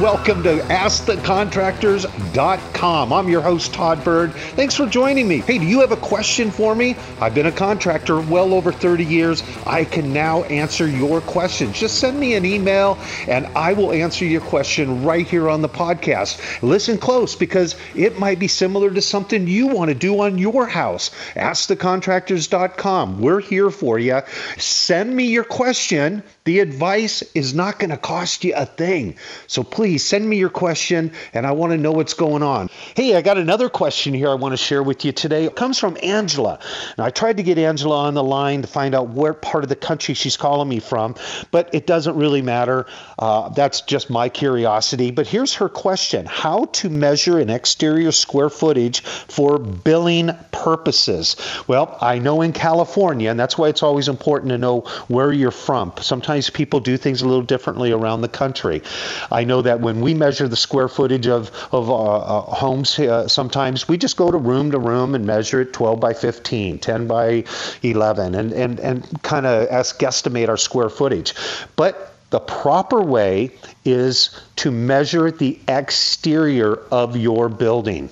Welcome to AskTheContractors.com. I'm your host, Todd Bird. Thanks for joining me. Hey, do you have a question for me? I've been a contractor well over 30 years. I can now answer your questions. Just send me an email and I will answer your question right here on the podcast. Listen close because it might be similar to something you want to do on your house. AskTheContractors.com. We're here for you. Send me your question. The advice is not going to cost you a thing. So please send me your question and I want to know what's going on. Hey, I got another question here I want to share with you today. It comes from Angela. Now, I tried to get Angela on the line to find out where part of the country she's calling me from, but it doesn't really matter. Uh, that's just my curiosity. But here's her question How to measure an exterior square footage for billing purposes? Well, I know in California, and that's why it's always important to know where you're from. Sometimes people do things a little differently around the country. I know that when we measure the square footage of, of uh, uh, homes, uh, sometimes we just go to room to room and measure it 12 by 15, 10 by 11, and, and, and kind of guesstimate our square footage. But the proper way is to measure the exterior of your building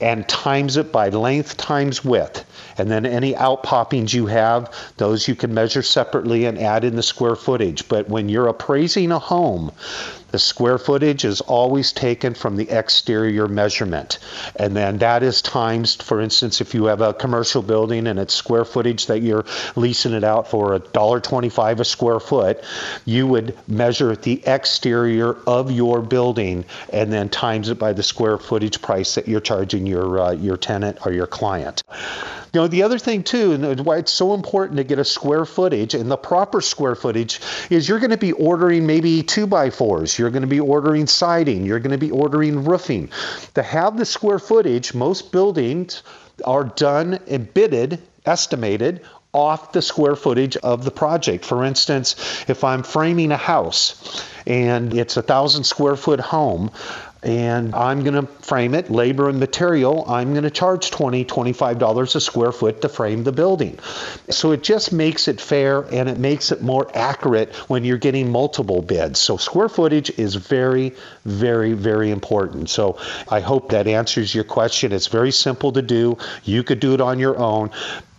and times it by length times width. And then any outpoppings you have, those you can measure separately and add in the square footage. But when you're appraising a home, the square footage is always taken from the exterior measurement. And then that is times, for instance, if you have a commercial building and it's square footage that you're leasing it out for $1.25 a square foot, you would measure the exterior of your building and then times it by the square footage price that you're charging your, uh, your tenant or your client. You know, the other thing too, and why it's so important to get a square footage and the proper square footage is you're going to be ordering maybe two by fours, you're going to be ordering siding, you're going to be ordering roofing. To have the square footage, most buildings are done and bidded, estimated off the square footage of the project. For instance, if I'm framing a house and it's a thousand square foot home, and I'm going to frame it, labor and material, I'm going to charge $20, $25 a square foot to frame the building. So it just makes it fair and it makes it more accurate when you're getting multiple bids. So square footage is very, very, very important. So I hope that answers your question. It's very simple to do. You could do it on your own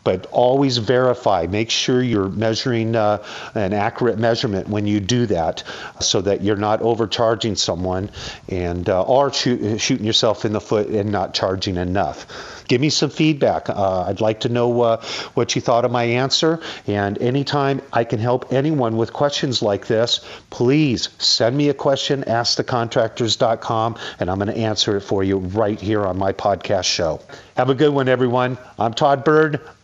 but always verify. Make sure you're measuring uh, an accurate measurement when you do that, so that you're not overcharging someone and uh, or shoot, shooting yourself in the foot and not charging enough. Give me some feedback. Uh, I'd like to know uh, what you thought of my answer. And anytime I can help anyone with questions like this, please send me a question, askthecontractors.com, and I'm going to answer it for you right here on my podcast show. Have a good one, everyone. I'm Todd Bird.